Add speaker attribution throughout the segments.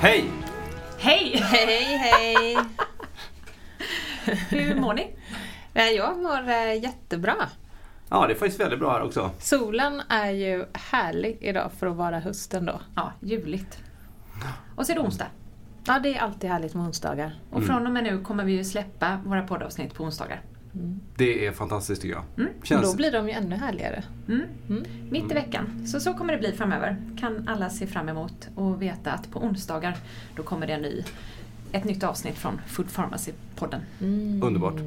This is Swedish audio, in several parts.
Speaker 1: Hej!
Speaker 2: Hej!
Speaker 3: Hej hej!
Speaker 2: Hur mår ni?
Speaker 3: Eh, Jag mår eh, jättebra.
Speaker 1: Ja, det är faktiskt väldigt bra här också.
Speaker 3: Solen är ju härlig idag för att vara hösten då.
Speaker 2: Ja, ljuvligt. Och så är det onsdag.
Speaker 3: Ja, det är alltid härligt med onsdagar.
Speaker 2: Och från och med nu kommer vi ju släppa våra poddavsnitt på onsdagar.
Speaker 1: Det är fantastiskt tycker jag.
Speaker 2: Mm.
Speaker 3: Och
Speaker 1: Känns...
Speaker 3: då blir de ju ännu härligare.
Speaker 2: Mitt i veckan. Så så kommer det bli framöver. Kan alla se fram emot och veta att på onsdagar då kommer det en ny, ett nytt avsnitt från Food Pharmacy-podden.
Speaker 1: Underbart.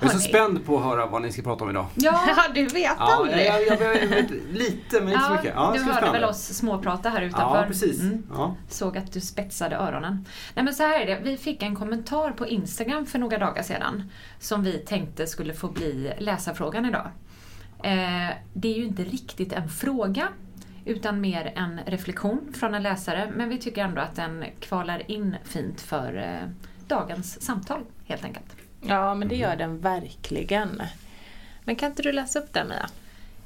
Speaker 1: Jag är så spänd på att höra vad ni ska prata om idag.
Speaker 2: Ja,
Speaker 3: du vet
Speaker 1: Ja, jag,
Speaker 3: aldrig.
Speaker 1: jag, jag, jag vet lite, men inte så mycket. Ja,
Speaker 2: du hörde väl oss småprata här utanför?
Speaker 1: Ja, precis.
Speaker 2: Mm.
Speaker 1: Ja.
Speaker 2: Såg att du spetsade öronen. Nej men så här är det, vi fick en kommentar på Instagram för några dagar sedan som vi tänkte skulle få bli läsarfrågan idag. Eh, det är ju inte riktigt en fråga utan mer en reflektion från en läsare men vi tycker ändå att den kvalar in fint för eh, dagens samtal helt enkelt.
Speaker 3: Ja, men det gör den verkligen. Men kan inte du läsa upp den Mia?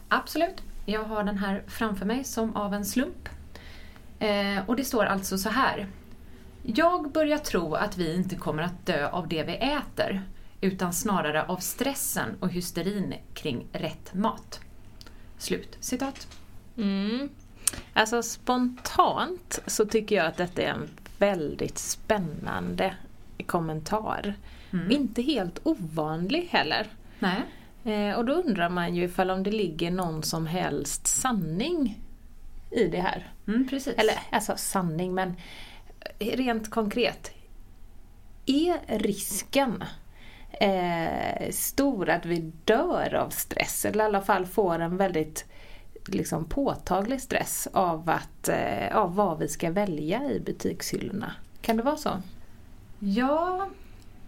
Speaker 2: Absolut. Jag har den här framför mig som av en slump. Eh, och det står alltså så här. Jag börjar tro att vi inte kommer att dö av det vi äter, utan snarare av stressen och hysterin kring rätt mat. Slut citat.
Speaker 3: Mm. Alltså spontant så tycker jag att detta är en väldigt spännande kommentar. Inte helt ovanlig heller.
Speaker 2: Nej.
Speaker 3: Eh, och då undrar man ju ifall om det ligger någon som helst sanning i det här.
Speaker 2: Mm, precis.
Speaker 3: Eller alltså sanning, men rent konkret. Är risken eh, stor att vi dör av stress? Eller i alla fall får en väldigt liksom, påtaglig stress av, att, eh, av vad vi ska välja i butikshyllorna? Kan det vara så?
Speaker 2: Ja,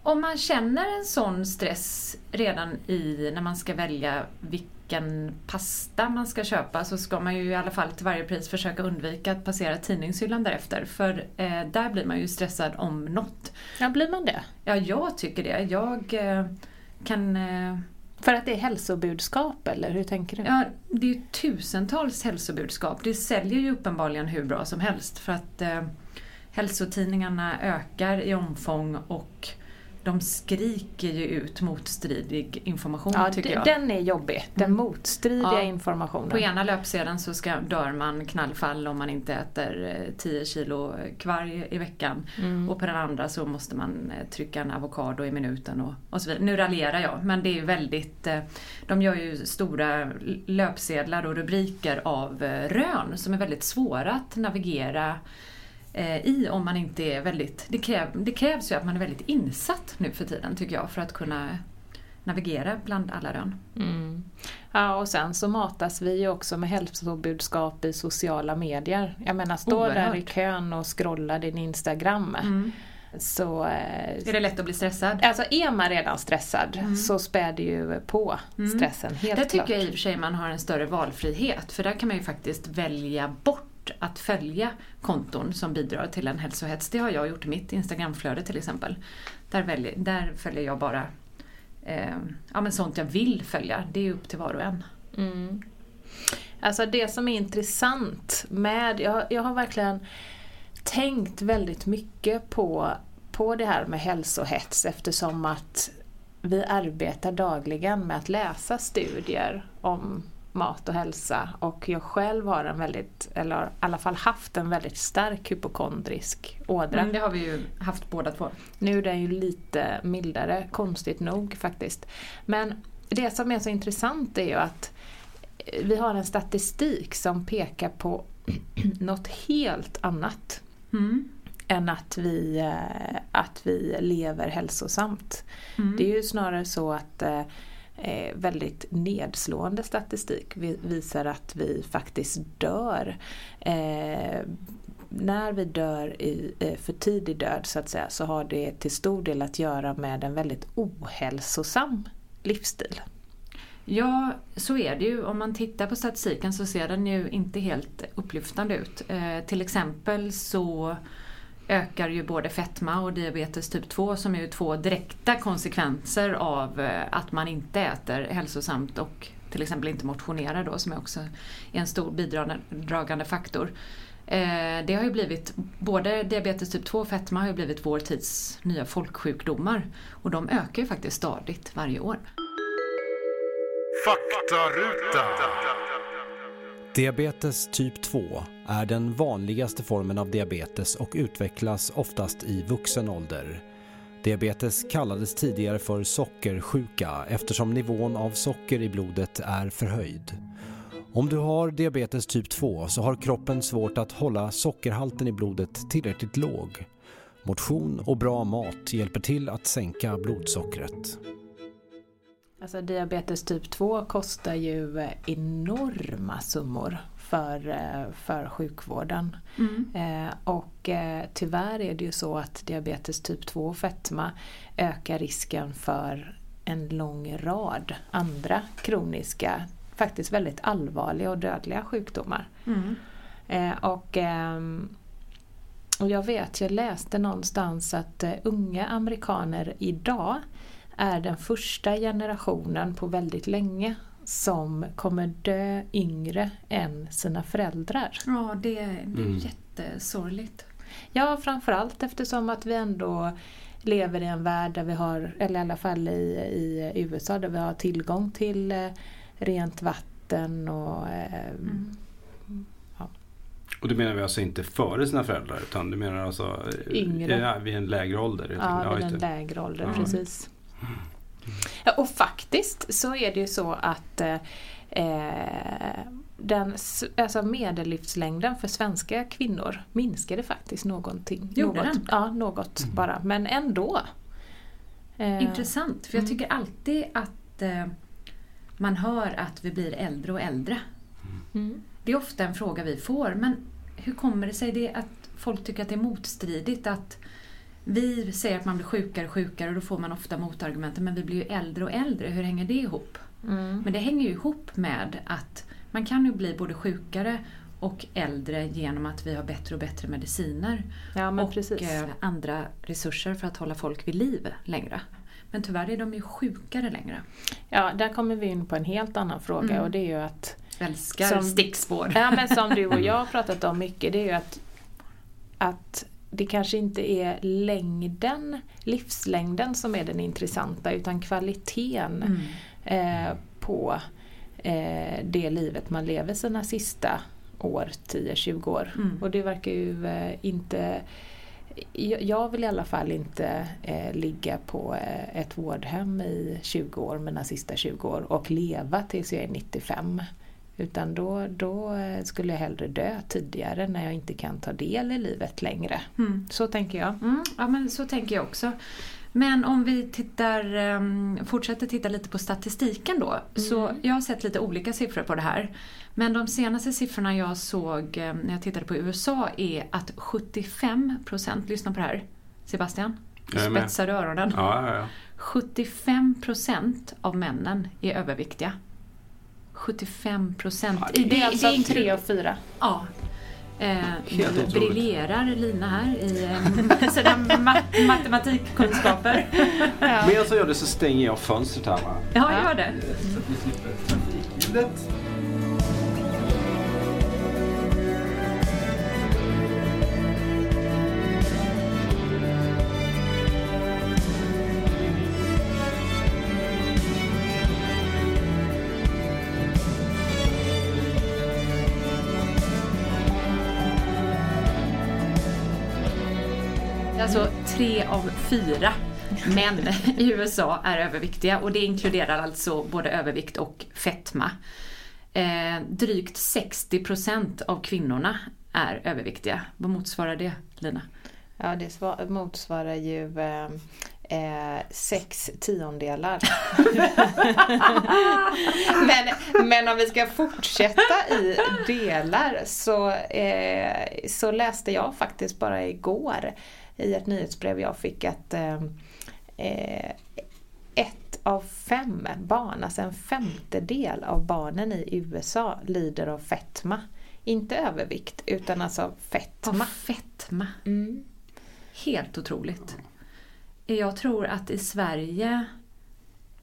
Speaker 2: om man känner en sån stress redan i när man ska välja vilken pasta man ska köpa så ska man ju i alla fall till varje pris försöka undvika att passera tidningshyllan därefter. För eh, där blir man ju stressad om något.
Speaker 3: Ja, blir man det?
Speaker 2: Ja, jag tycker det. Jag eh, kan... Eh,
Speaker 3: För att det är hälsobudskap, eller hur tänker du?
Speaker 2: ja, det är ju tusentals hälsobudskap. Det säljer ju uppenbarligen hur bra som helst för att eh, hälsotidningarna ökar i omfång och de skriker ju ut motstridig information
Speaker 3: Ja,
Speaker 2: tycker jag.
Speaker 3: den är jobbig. Den motstridiga
Speaker 2: Ja.
Speaker 3: informationen.
Speaker 2: På ena löpsedeln så ska, dör man knallfall om man inte äter eh, 10 kilo kvarg i veckan.
Speaker 3: Mm.
Speaker 2: Och på den andra så måste man eh, trycka en avokado i minuten och, och så vidare. Nu raljerar jag, men det är ju väldigt... eh, De gör ju stora löpsedlar och rubriker av eh, rön som är väldigt svåra att navigera eh, i om man inte är väldigt... Det, kräv, det krävs ju att man är väldigt insatt nu för tiden tycker jag för att kunna navigera bland alla rön.
Speaker 3: Mm. Ja, och sen så matas vi ju också med hälsobudskap i sociala medier. Jag menar, stå där
Speaker 2: Oerhört.
Speaker 3: i kön och scrolla din Instagram. Så, eh,
Speaker 2: Är det lätt att bli stressad?
Speaker 3: alltså är man redan stressad så spär det ju på stressen, helt
Speaker 2: Där tycker
Speaker 3: klart.
Speaker 2: jag i och för sig man har en större valfrihet för där kan man ju faktiskt välja bort att följa konton som bidrar till en hälsohets. Det har jag gjort i mitt Instagramflöde till exempel. Där, väljer, där följer jag bara eh, ja, men sånt jag vill följa. Det är upp till var och en.
Speaker 3: Mm. Alltså det som är intressant med, jag, jag har verkligen tänkt väldigt mycket på, på det här med hälsohets eftersom att vi arbetar dagligen med att läsa studier om mat och hälsa och jag själv har en väldigt, eller har i alla fall haft en väldigt stark hypokondrisk ådra.
Speaker 2: Mm, det har vi ju haft båda två.
Speaker 3: Nu är den ju lite mildare, konstigt nog faktiskt. Men det som är så intressant är ju att vi har en statistik som pekar på något helt annat
Speaker 2: Mm.
Speaker 3: än att vi, eh, att vi lever hälsosamt.
Speaker 2: Mm.
Speaker 3: Det är ju snarare så att eh, väldigt nedslående statistik visar att vi faktiskt dör eh, när vi dör i eh, för tidig död så att säga så har det till stor del att göra med en väldigt ohälsosam livsstil.
Speaker 2: Ja, så är det ju. Om man tittar på statistiken så ser den ju inte helt upplyftande ut. Eh, till exempel så ökar ju både fetma och diabetes typ 2 som är ju två direkta konsekvenser av eh, att man inte äter hälsosamt och till exempel inte motionerar då som är också en stor bidragande faktor. Eh, det har ju blivit, både diabetes typ 2 och fetma har ju blivit vår tids nya folksjukdomar och de ökar ju faktiskt stadigt varje år.
Speaker 4: Faktaruta. Diabetes typ 2 är den vanligaste formen av diabetes och utvecklas oftast i vuxen ålder. Diabetes kallades tidigare för sockersjuka eftersom nivån av socker i blodet är förhöjd. Om du har diabetes typ 2 så har kroppen svårt att hålla sockerhalten i blodet tillräckligt låg. Motion och bra mat hjälper till att sänka blodsockret.
Speaker 3: Alltså diabetes typ 2 kostar ju eh, enorma summor för, eh, för sjukvården. Mm. Eh, och eh, tyvärr är det ju så att diabetes typ 2 och fetma ökar risken för en lång rad andra kroniska, faktiskt väldigt allvarliga och dödliga sjukdomar. Mm. Eh, och, ehm, och jag vet, jag läste någonstans att unga amerikaner idag är den första generationen på väldigt länge som kommer dö yngre än sina föräldrar.
Speaker 2: Ja, det, är, det mm. jättesorgligt.
Speaker 3: Ja, framförallt eftersom att vi ändå lever i en värld där vi har, eller i alla fall i, i USA, där vi har tillgång till eh, rent vatten och eh, mm.
Speaker 1: ja. Och du menar vi alltså inte före sina föräldrar utan du menar alltså
Speaker 3: Yngre.
Speaker 1: Ja, vid en lägre ålder?
Speaker 3: Ja, vid en lägre ålder, ja. precis. Ja, och faktiskt så är det ju så att eh, den, alltså medellivslängden för svenska kvinnor minskade faktiskt någonting.
Speaker 2: Gjorde
Speaker 3: något,
Speaker 2: den?
Speaker 3: Ja, något mm. bara, men ändå.
Speaker 2: Eh, Intressant, för jag mm. tycker alltid att eh, man hör att vi blir äldre och äldre. Mm. Det är ofta en fråga vi får, men hur kommer det sig det att folk tycker att det är motstridigt att vi säger att man blir sjukare och sjukare och då får man ofta motargumenten men vi blir ju äldre och äldre, hur hänger det ihop? Mm. Men det hänger ju ihop med att man kan ju bli både sjukare och äldre genom att vi har bättre och bättre mediciner
Speaker 3: ja,
Speaker 2: och precis. Eh, andra resurser för att hålla folk vid liv längre. Men tyvärr är de ju sjukare längre.
Speaker 3: Ja, där kommer vi in på en helt annan fråga mm. och det är ju att
Speaker 2: Älskar som, stickspår.
Speaker 3: Ja, men som du och jag har pratat om mycket, det är ju att, att det kanske inte är längden, livslängden som är den intressanta utan kvaliteten mm. eh, på eh, det livet man lever sina sista år, 10-20 år. Mm. Och det verkar ju eh, inte jag vill i alla fall inte eh, ligga på eh, ett vårdhem i 20 år, mina sista 20 år och leva tills jag är 95. Utan då, då skulle jag hellre dö tidigare när jag inte kan ta del i livet längre. Mm. Så tänker jag.
Speaker 2: Mm, ja men så tänker jag också. Men om vi tittar, um, fortsätter titta lite på statistiken då. Mm. Så jag har sett lite olika siffror på det här. Men de senaste siffrorna jag såg um, när jag tittade på USA är att 75%, lyssna på det här Sebastian, du spetsar öronen.
Speaker 1: Ja, ja, ja.
Speaker 2: 75% av männen är överviktiga. 75 procent.
Speaker 3: Ja, det, är alltså det tre av fyra.
Speaker 2: Ja. Eh, nu briljerar Lina här i eh, sådär mat matematikkunskaper.
Speaker 1: ja. Medan jag gör det så stänger jag fönstret här va?
Speaker 2: Ja, gör det. Alltså tre av fyra män i USA är överviktiga och det inkluderar alltså både övervikt och fetma. Eh, drygt 60 procent av kvinnorna är överviktiga. Vad motsvarar det, Lina?
Speaker 3: Ja, det motsvarar ju eh, eh sex tiondelar. men, men om vi ska fortsätta i delar så, eh, så läste jag faktiskt bara igår i ett nyhetsbrev jag fick att eh, eh ett av fem barn, alltså en femtedel av barnen i USA lider av fetma. Inte övervikt utan alltså fetma.
Speaker 2: Av fetma.
Speaker 3: Mm.
Speaker 2: Helt otroligt. Jag tror att i Sverige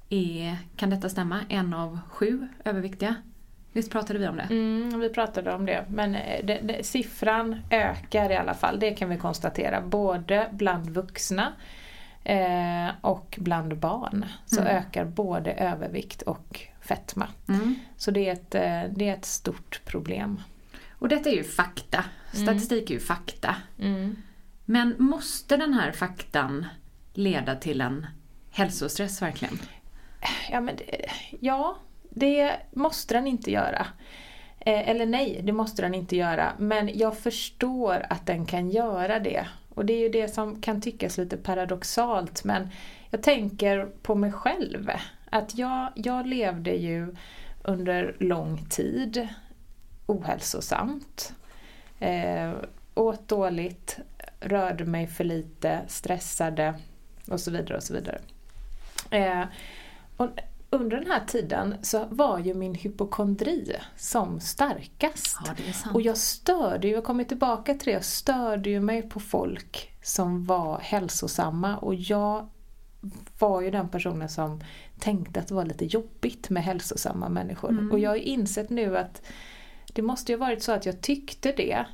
Speaker 2: är, kan detta stämma, en av sju överviktiga. Visst pratade vi om det?
Speaker 3: Mm, vi pratade om det. Men eh, det, det, siffran ökar i alla fall, det kan vi konstatera. Både bland vuxna eh, och bland barn så
Speaker 2: Mm.
Speaker 3: ökar både övervikt och fetma.
Speaker 2: Mm.
Speaker 3: Så det är, ett, eh, det är ett stort problem.
Speaker 2: Och detta är ju fakta.
Speaker 3: Mm.
Speaker 2: Statistik är ju fakta. Men måste den här faktan leda till en hälsostress verkligen?
Speaker 3: Ja, men ja, det måste den inte göra. Eh, eller nej, det måste den inte göra. Men jag förstår att den kan göra det. Och det är ju det som kan tyckas lite paradoxalt. Men jag tänker på mig själv. Att jag, jag levde ju under lång tid ohälsosamt. Eh, åt dåligt, rörde mig för lite, stressade och så vidare och så vidare. Eh, och under den här tiden så var ju min hypokondri som starkast.
Speaker 2: Ja.
Speaker 3: Och jag störde ju, jag kommer tillbaka till det, jag störde ju mig på folk som var hälsosamma och jag var ju den personen som tänkte att det var lite jobbigt med hälsosamma människor.
Speaker 2: Mm.
Speaker 3: Och jag har insett nu att det måste ju varit så att jag tyckte det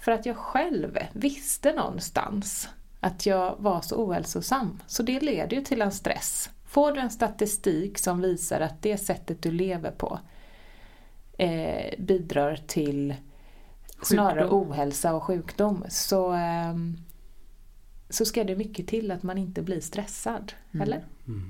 Speaker 3: för att jag själv visste någonstans att jag var så ohälsosam. Så det leder ju till en stress. Får du en statistik som visar att det sättet du lever på eh, bidrar till snarare
Speaker 2: Sjukdom.
Speaker 3: ohälsa och sjukdom så, ehm, så ska det mycket till att man inte blir stressad. Eller?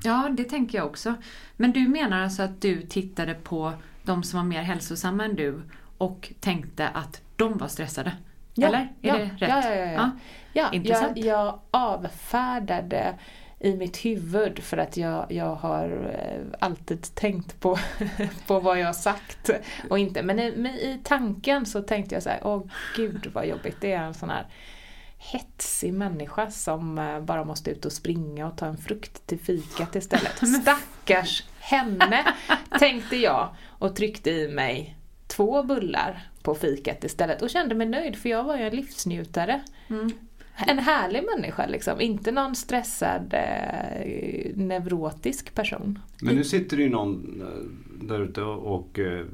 Speaker 2: Ja, det tänker jag också. Men du menar alltså att du tittade på de som var mer hälsosamma än du och tänkte att de var stressade? Eller? Är
Speaker 3: ja,
Speaker 2: det rätt?
Speaker 3: Ja, ja, ja. ja. ja
Speaker 2: Intressant.
Speaker 3: jag, jag avfärdade i mitt huvud för att jag, jag har eh, alltid tänkt på, på vad jag har sagt. Och inte, men i, men i tanken så tänkte jag så här, åh gud vad jobbigt. Det är en sån här hetsig människa som eh, bara måste ut och springa och ta en frukt till fikat istället. Stackars henne, tänkte jag och tryckte i mig två bullar på fikat istället och kände mig nöjd för jag var ju en livsnjutare.
Speaker 2: Mm.
Speaker 3: En härlig människa liksom, inte någon stressad eh, neurotisk person.
Speaker 1: Men nu sitter det ju någon eh, där ute och, eh,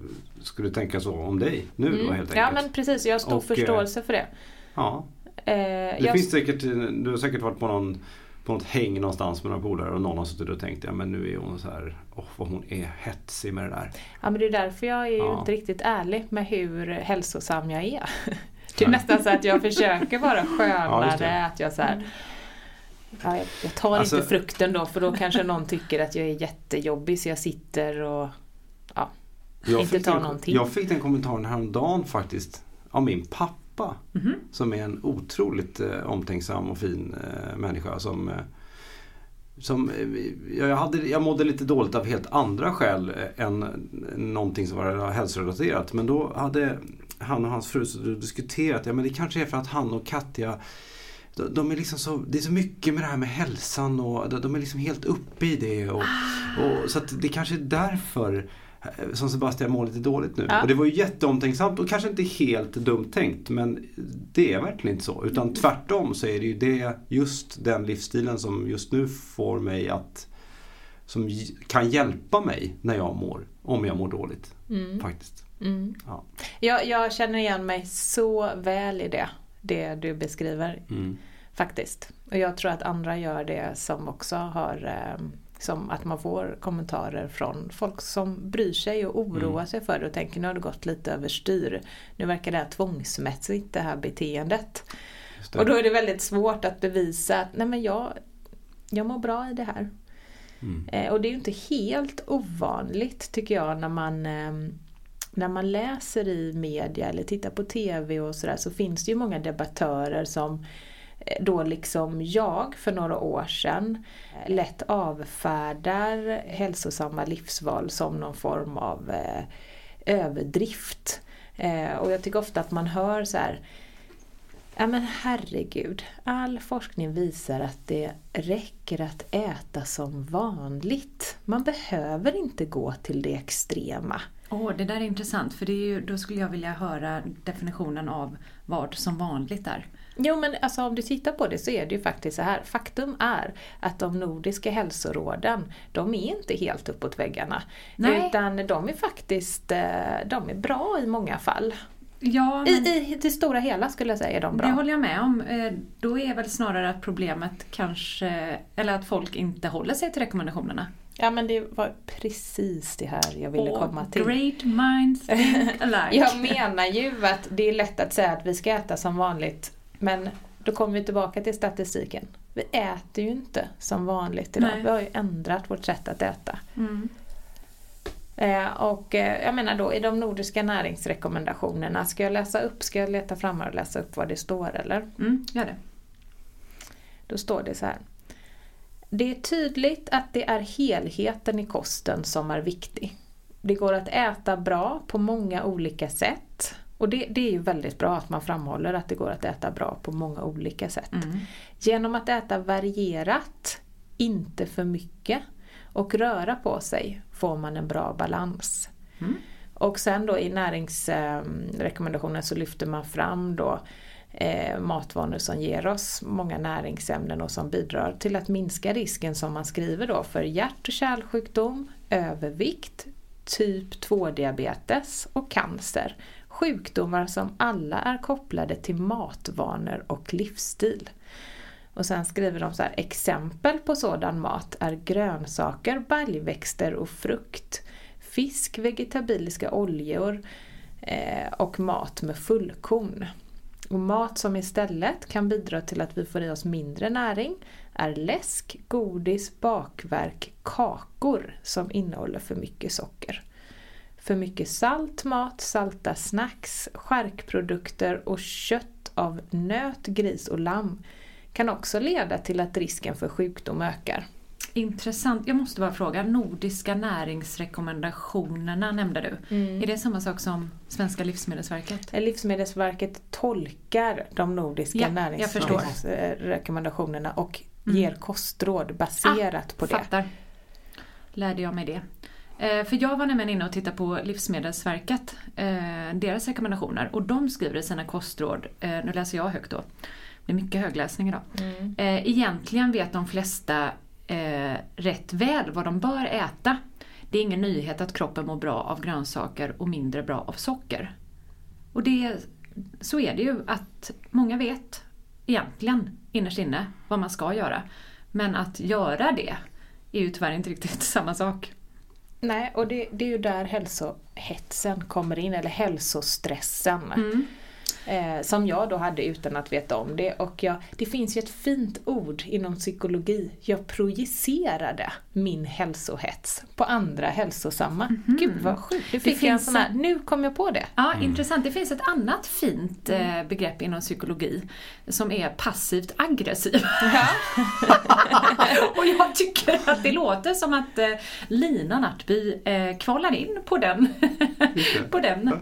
Speaker 1: skulle tänka så om dig nu då helt enkelt.
Speaker 3: Mm. Ja men precis, jag har stor
Speaker 1: Och, eh,
Speaker 3: förståelse för det.
Speaker 1: Ja,
Speaker 3: Eh,
Speaker 1: det
Speaker 3: jag,
Speaker 1: finns säkert, du har säkert varit på någon på något häng någonstans med några polare och någon har suttit och tänkt ja men nu är hon så här, åh vad hon är hetsig med det där.
Speaker 3: ja, men det är därför jag är ju
Speaker 1: Ja.
Speaker 3: inte riktigt ärlig med hur hälsosam jag är. Det är
Speaker 1: Nej.
Speaker 3: nästan så att jag försöker vara
Speaker 1: Ja,
Speaker 3: skönare,
Speaker 1: det.
Speaker 3: att jag så här, ja, jag, tar
Speaker 1: Alltså-
Speaker 3: inte frukten då för då kanske någon tycker att jag är jättejobbig så jag sitter och
Speaker 1: Jag
Speaker 3: Inte
Speaker 1: fick
Speaker 3: ta
Speaker 1: den,
Speaker 3: någonting.
Speaker 1: Jag fick den kommentaren häromdagen faktiskt av min pappa.
Speaker 2: Mhm.
Speaker 1: Som är en otroligt eh, omtänksam och fin eh, människa. Som, eh, som, eh, jag, hade, jag mådde lite dåligt av helt andra skäl eh, än någonting som var hälsorelaterat. Men då hade han och hans fru så diskuterat, ja men det kanske är för att han och Katja de är liksom så, det är så mycket med det här med hälsan och de- är liksom helt uppe i det. Och, och, så det kanske är därför eh, som Sebastian mår lite dåligt nu.
Speaker 3: Ja.
Speaker 1: Och det var ju jätteomtänksamt och kanske inte helt dumt tänkt men det är verkligen inte så. Utan tvärtom så är det ju det, just den livsstilen som just nu får mig att som kan hjälpa mig när jag mår, om jag mår dåligt.
Speaker 3: mm,
Speaker 1: Faktiskt.
Speaker 3: mm.
Speaker 1: Ja.
Speaker 3: Jag, jag känner igen mig så väl i det, det du beskriver
Speaker 1: Mm.
Speaker 3: faktiskt. Och jag tror att andra gör det som också har eh, som att man får kommentarer från folk som bryr sig och oroar
Speaker 1: Mm.
Speaker 3: sig för det och tänker nu har det gått lite överstyr. Nu verkar det här tvångsmässigt det här beteendet.
Speaker 1: Det.
Speaker 3: Och då är det väldigt svårt att bevisa att nej men jag, jag mår bra i det här.
Speaker 1: Mm.
Speaker 3: Eh, och det är ju inte helt ovanligt tycker jag när man eh, när man läser i media eller tittar på TV och sådär så finns det ju många debattörer som eh, då liksom jag för några år sedan eh, lätt avfärdar hälsosamma livsval som någon form av eh, överdrift. Eh, och jag tycker ofta att man hör så här Ja men herregud, all forskning visar att det räcker att äta som vanligt. Man behöver inte gå till det extrema.
Speaker 2: Åh, oh, det där är intressant för det är ju, då skulle jag vilja höra definitionen av vad som vanligt är.
Speaker 3: Jo men alltså om du tittar på det så är det ju faktiskt så här. Faktum är att de nordiska hälsoråden, de är inte helt uppåt väggarna. Nej. Utan de är faktiskt eh, de är bra i många fall. Ja. I, I det stora hela skulle jag säga är de bra.
Speaker 2: Det håller jag med om. Eh, då är väl snarare att problemet kanske, eller att folk inte håller sig till rekommendationerna.
Speaker 3: Ja men det var precis det här jag ville oh, komma till.
Speaker 2: Great minds think alike.
Speaker 3: jag menar ju att det är lätt att säga att vi ska äta som vanligt men då kommer vi tillbaka till statistiken. Vi äter ju inte som vanligt idag. Nej. Vi har ju ändrat vårt sätt att äta. Mm. Eh, och eh, jag menar då i de nordiska näringsrekommendationerna, ska jag läsa upp, ska jag leta fram och läsa upp vad det står eller?
Speaker 2: Mm, gör det.
Speaker 3: Då står det så här. Det är tydligt att det är helheten i kosten som är viktig. Det går att äta bra på många olika sätt. Och det, det, är ju väldigt bra att man framhåller att det går att äta bra på många olika sätt. Mm. Genom att äta varierat, inte för mycket, och röra på sig får man en bra balans. Mm. Och sen då i näringsrekommendationen så lyfter man fram då eh, matvanor som ger oss många näringsämnen och som bidrar till att minska risken som man skriver då för hjärt och kärlsjukdom, övervikt, typ 2-diabetes och cancer. Sjukdomar som alla är kopplade till matvanor och livsstil. Och sen skriver de så här, exempel på sådan mat är grönsaker, baljväxter och frukt, fisk, vegetabiliska oljor eh, och mat med fullkorn. Och mat som istället kan bidra till att vi får i oss mindre näring är läsk, godis, bakverk, kakor som innehåller för mycket socker. För mycket salt mat, salta snacks, skärkprodukter och kött av nöt, gris och lamm kan också leda till att risken för sjukdom ökar.
Speaker 2: Intressant. Jag måste bara fråga, nordiska näringsrekommendationerna nämnde du. Mm. Är det samma sak som Svenska Livsmedelsverket?
Speaker 3: Livsmedelsverket tolkar de nordiska ja, näringsrekommendationerna och mm. ger kostråd baserat ah, på det.
Speaker 2: Fattar. Lärde jag mig det. Eh, för jag var nämligen inne och tittade på Livsmedelsverket, eh, deras rekommendationer och de skriver i sina kostråd, eh, nu läser jag högt då, det är mycket högläsning idag. Mm. Eh, egentligen vet de flesta eh, rätt väl vad de bör äta. Det är ingen nyhet att kroppen mår bra av grönsaker och mindre bra av socker. Och det, så är det ju att många vet egentligen innerst inne vad man ska göra. Men att göra det är ju tyvärr inte riktigt samma sak.
Speaker 3: Nej, och det, det är ju där hälsohetsen kommer in, eller hälsostressen. Mm. Eh, som jag då hade utan att veta om det. Och jag, det finns ju ett fint ord inom psykologi. Jag projicerade min hälsohets på andra hälsosamma. Mm -hmm. Gud vad sjukt. Det fick det jag en sån här, nu kom jag på det.
Speaker 2: Ja, mm. intressant. Det finns ett annat fint eh, begrepp inom psykologi som är passivt aggressiv. Ja. och jag tycker att det låter som att eh, Lina Nartby eh, kvalar in på den. på den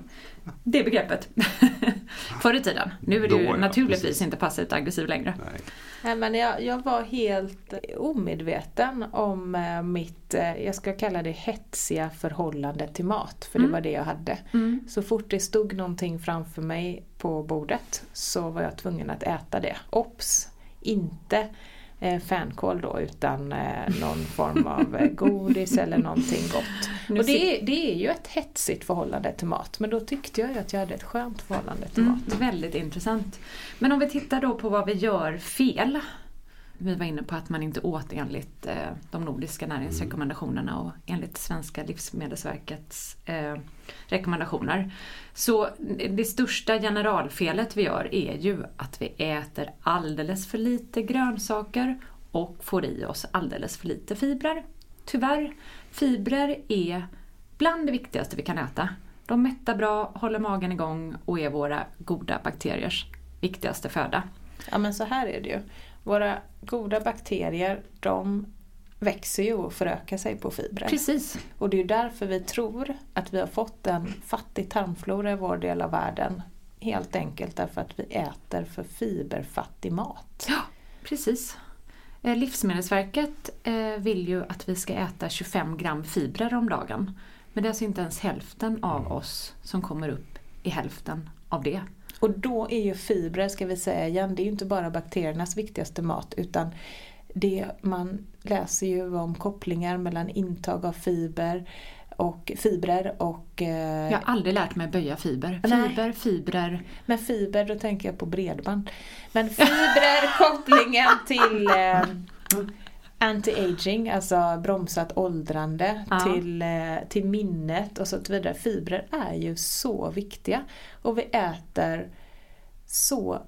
Speaker 2: det begreppet. Förr i tiden. Nu är du ja, naturligtvis precis. inte passivt aggressiv längre.
Speaker 3: Nej. Nej, men jag, jag var helt omedveten om eh, mitt, eh, jag ska kalla det hetsiga förhållande till mat. För mm. det var det jag hade. Mm. Så fort det stod någonting framför mig på bordet så var jag tvungen att äta det. Ops! Inte eh, fänkål då utan eh, någon form av eh, godis eller någonting gott. Och det är, det är ju ett hetsigt förhållande till mat men då tyckte jag ju att jag hade ett skönt förhållande till mm, mat.
Speaker 2: Väldigt intressant. Men om vi tittar då på vad vi gör fel vi var inne på att man inte åt enligt eh, de nordiska näringsrekommendationerna och enligt Svenska Livsmedelsverkets eh, rekommendationer. Så det största generalfelet vi gör är ju att vi äter alldeles för lite grönsaker och får i oss alldeles för lite fibrer. Tyvärr, fibrer är bland det viktigaste vi kan äta. De mättar bra, håller magen igång och är våra goda bakteriers viktigaste föda.
Speaker 3: Ja men så här är det ju. Våra goda bakterier de växer ju och förökar sig på fibrer.
Speaker 2: Precis.
Speaker 3: Och det är ju därför vi tror att vi har fått en fattig tarmflora i vår del av världen. Helt enkelt därför att vi äter för fiberfattig mat.
Speaker 2: Ja, precis. Eh, Livsmedelsverket eh, vill ju att vi ska äta 25 gram fibrer om dagen. Men det är alltså inte ens hälften av oss som kommer upp i hälften av det.
Speaker 3: Och då är ju fibrer, ska vi säga igen, det är ju inte bara bakteriernas viktigaste mat utan det, man läser ju om kopplingar mellan intag av fiber och fibrer och... Eh,
Speaker 2: Jag har aldrig lärt mig böja fiber.
Speaker 3: Nej.
Speaker 2: Fiber, fibrer.
Speaker 3: Med fiber då tänker jag på bredband. Men fibrer, kopplingen till eh, anti-aging, alltså bromsat åldrande,
Speaker 2: Ja.
Speaker 3: till, eh, till minnet och så vidare. Fibrer är ju så viktiga. Och vi äter så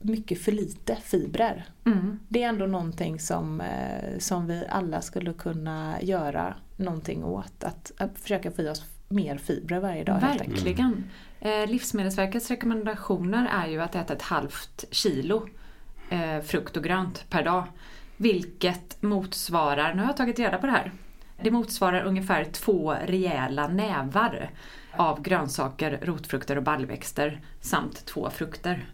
Speaker 3: mycket för lite fibrer.
Speaker 2: Mm.
Speaker 3: Det är ändå någonting som, eh, som vi alla skulle kunna göra någonting åt. Att, att försöka få i oss mer fibrer varje dag.
Speaker 2: Verkligen. Eh, Livsmedelsverkets rekommendationer är ju att äta ett halvt kilo frukt och grönt per dag. Vilket motsvarar, nu har jag tagit reda på det här, det motsvarar ungefär två rejäla nävar av grönsaker, rotfrukter och baljväxter samt två frukter.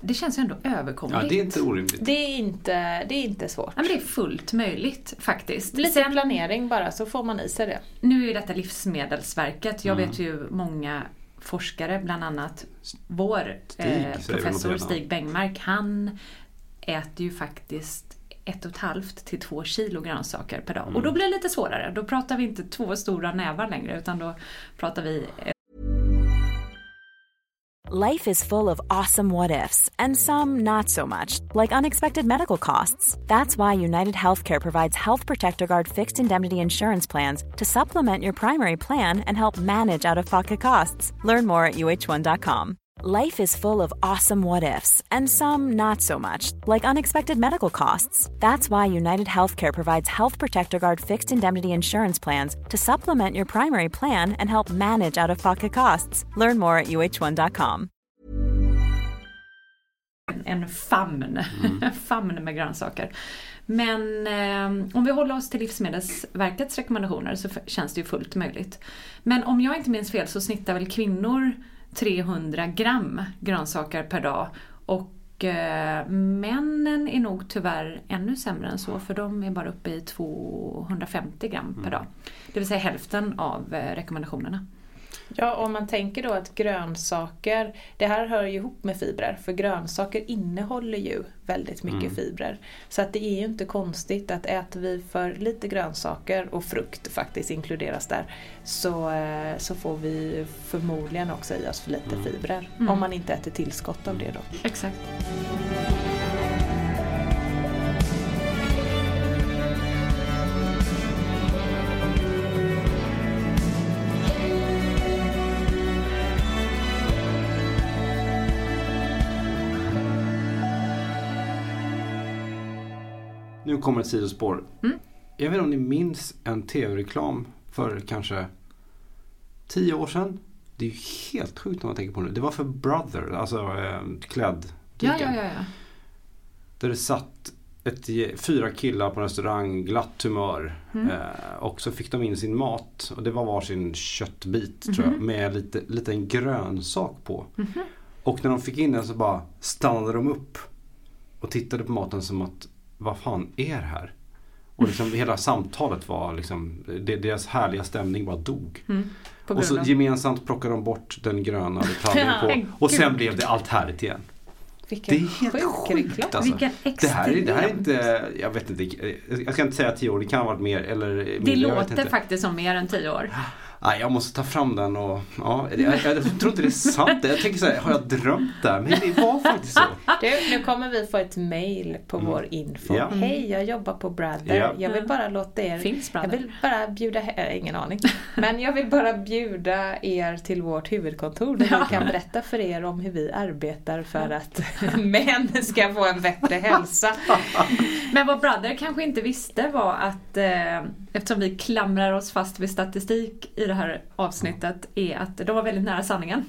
Speaker 2: Det känns ju ändå överkomligt.
Speaker 1: Ja, det är inte orimligt.
Speaker 3: Det är inte, det är inte svårt.
Speaker 2: Ja, men det är fullt möjligt faktiskt.
Speaker 3: Lite
Speaker 2: Sen-
Speaker 3: planering bara så får man i sig det.
Speaker 2: Nu är ju detta Livsmedelsverket. Jag
Speaker 1: Mm.
Speaker 2: vet ju många forskare, bland annat vår
Speaker 1: Stig,
Speaker 2: eh, professor. Stig Bengmark. Han äter ju faktiskt ett och ett halvt till två kilo grönsaker per dag.
Speaker 1: Mm.
Speaker 2: Och då blir det lite svårare. Då pratar vi inte två stora nävar längre utan då pratar vi
Speaker 5: Life is full of awesome what ifs, and some not so much, like unexpected medical costs. That's why United Healthcare provides Health Protector Guard fixed indemnity insurance plans to supplement your primary plan and help manage out of pocket costs. Learn more at uh1.com. Life is full of awesome what ifs, and some not so much, like unexpected medical costs. That's why United Healthcare provides Health Protector Guard fixed indemnity insurance plans to supplement your primary plan and help manage out of pocket costs. Learn more at uh1.com.
Speaker 2: en, en famn. En famn med grönsaker. Men eh, om vi håller oss till Livsmedelsverkets rekommendationer så känns det ju fullt möjligt. Men om jag inte minns fel så snittar väl kvinnor 300 gram grönsaker per dag. Och eh, männen är nog tyvärr ännu sämre än så för de är bara uppe i 250 gram per dag. Det vill säga hälften av eh, rekommendationerna.
Speaker 3: Ja, om man tänker då att grönsaker, det här hör ju ihop med fibrer, för grönsaker innehåller ju väldigt mycket fibrer. Så att det är ju inte konstigt att äter vi för lite grönsaker och frukt faktiskt inkluderas där, så, eh, så får vi förmodligen också i oss för lite fibrer. Om man inte äter tillskott av det då.
Speaker 2: Exakt.
Speaker 1: Kommer ett sidospår.
Speaker 2: Mm.
Speaker 1: Jag vet inte om ni minns en tv-reklam för kanske tio år sedan. Det är ju helt sjukt när man tänker på det. Det var för Brother, alltså eh, klädd.
Speaker 2: Ja, ja, ja. ja.
Speaker 1: Där det satt ett, fyra killar på en restaurang, glatt humör.
Speaker 2: Mm.
Speaker 1: Eh, och så fick de in sin mat och det var varsin köttbit tror
Speaker 2: Mhm.
Speaker 1: jag. Med lite, lite en grönsak på. Och när de fick in den så bara stannade de upp. Och tittade på maten som att vad fan är det här? Och liksom hela samtalet var liksom, deras härliga stämning bara dog.
Speaker 2: Mm.
Speaker 1: Och så gemensamt plockade de bort den gröna detaljen på. Och sen blev det allt härligt igen.
Speaker 3: Vilken
Speaker 1: Det är helt
Speaker 3: sjuk
Speaker 1: sjukt
Speaker 3: reklam.
Speaker 1: alltså. Det här, är- det här är inte, jag vet inte, jag ska inte säga tio år, det kan ha varit mer eller mindre.
Speaker 2: Det låter faktiskt som mer än tio år.
Speaker 1: Nej, jag måste ta fram den och, ja, jag, jag, jag tror inte det är sant. Jag tänker så här, har jag drömt det här? Men det var faktiskt så.
Speaker 3: Du, nu kommer vi få ett mail på vår info.
Speaker 1: Ja.
Speaker 3: Hej, jag jobbar på Brother.
Speaker 1: Ja.
Speaker 3: Jag vill bara låta er...
Speaker 2: Finns
Speaker 3: Jag
Speaker 2: Brother?
Speaker 3: vill bara bjuda, äh, ingen aning. Men jag vill bara bjuda er till vårt huvudkontor där vi kan berätta för er om hur vi arbetar för att män ska få en bättre hälsa.
Speaker 2: Men vad Brother kanske inte visste var att eh, eftersom vi klamrar oss fast vid statistik i det här avsnittet är att de var väldigt nära sanningen.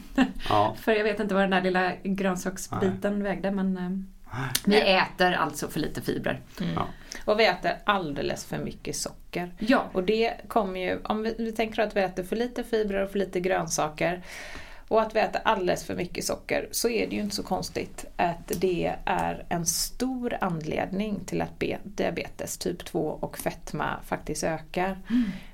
Speaker 1: Ja,
Speaker 2: För jag vet inte vad den där lilla grönsaksbiten vägde men eh, Vi äter alltså för lite fibrer.
Speaker 3: Mm.
Speaker 1: Ja.
Speaker 3: Och vi äter alldeles för mycket socker.
Speaker 2: Ja,
Speaker 3: Och det kommer ju, om vi, vi tänker att vi äter för lite fibrer och för lite grönsaker och att vi äter alldeles för mycket socker så är det ju inte så konstigt att det är en stor anledning till att be- diabetes typ 2 och fetma faktiskt ökar.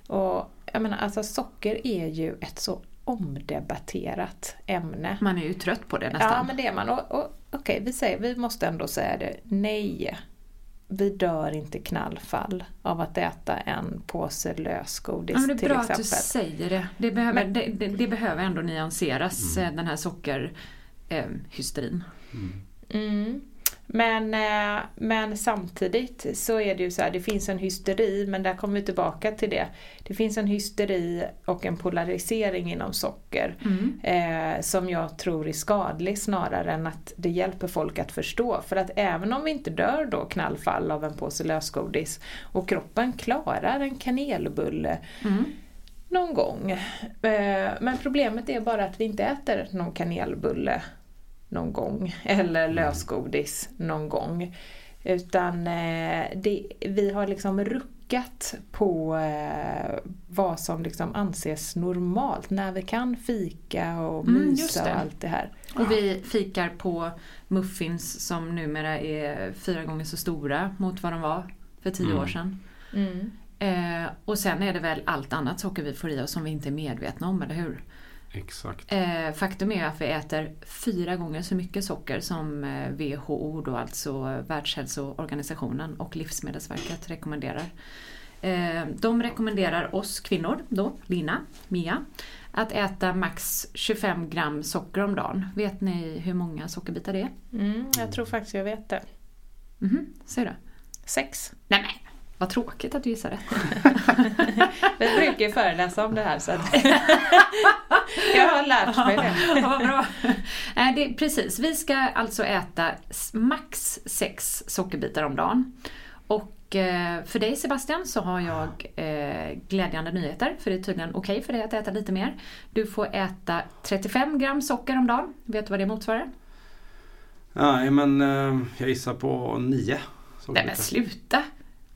Speaker 3: Och jag menar alltså socker är ju ett så omdebatterat ämne.
Speaker 2: man är ju trött på det nästan.
Speaker 3: Ja men det är man. Och, och, Okej, vi, säger, vi måste ändå säga det. Nej, vi dör inte knallfall av att äta en påse lösgodis
Speaker 2: Ja, men det är
Speaker 3: till
Speaker 2: bra
Speaker 3: exempel.
Speaker 2: att du säger det. Det behöver,
Speaker 3: Men-
Speaker 2: det, det, det behöver ändå nyanseras, eh, den här sockerhysterin.
Speaker 3: Mm. Men, eh, men samtidigt så är det ju så här, det finns en hysteri, men där kommer vi tillbaka till det. Det finns en hysteri och en polarisering inom socker
Speaker 2: Mm.
Speaker 3: eh, som jag tror är skadlig snarare än att det hjälper folk att förstå. För att även om vi inte dör då knallfall av en påse lösgodis och kroppen klarar en kanelbulle
Speaker 2: Mm.
Speaker 3: någon gång. Eh, Men problemet är bara att vi inte äter någon kanelbulle någon gång eller lösgodis någon gång. Utan eh, det, vi har liksom ruckat på eh, vad som liksom anses normalt. När vi kan fika och
Speaker 2: Mm,
Speaker 3: mysa
Speaker 2: det.
Speaker 3: och allt det här.
Speaker 2: Och vi fikar på muffins som numera är fyra gånger så stora mot vad de var för tio
Speaker 1: Mm.
Speaker 2: år sedan.
Speaker 3: Mm.
Speaker 2: Eh, och sen är det väl allt annat socker vi får i oss som vi inte är medvetna om, eller hur?
Speaker 1: Exakt.
Speaker 2: Eh, faktum är att vi äter fyra gånger så mycket socker som eh, WHO, då alltså Världshälsoorganisationen och Livsmedelsverket rekommenderar. Eh, de rekommenderar oss kvinnor, då, Lina, Mia, att äta max 25 gram socker om dagen. Vet ni hur många sockerbitar det är?
Speaker 3: Mm, jag tror faktiskt jag vet det.
Speaker 2: Mhm, säg då.
Speaker 3: Sex.
Speaker 2: Nej vad tråkigt att du gissar rätt.
Speaker 3: Vi brukar ju föreläsa om det här så att jag har lärt mig det.
Speaker 2: Ja, vad bra. Nej, det, precis, vi ska alltså äta max sex sockerbitar om dagen. Och eh, för dig Sebastian så har jag eh, glädjande nyheter, för det är tydligen okej för dig att äta lite mer. Du får äta 35 gram socker om dagen. Vet du vad det motsvarar?
Speaker 1: Nej men eh, jag gissar på nio.
Speaker 2: Nej men sluta!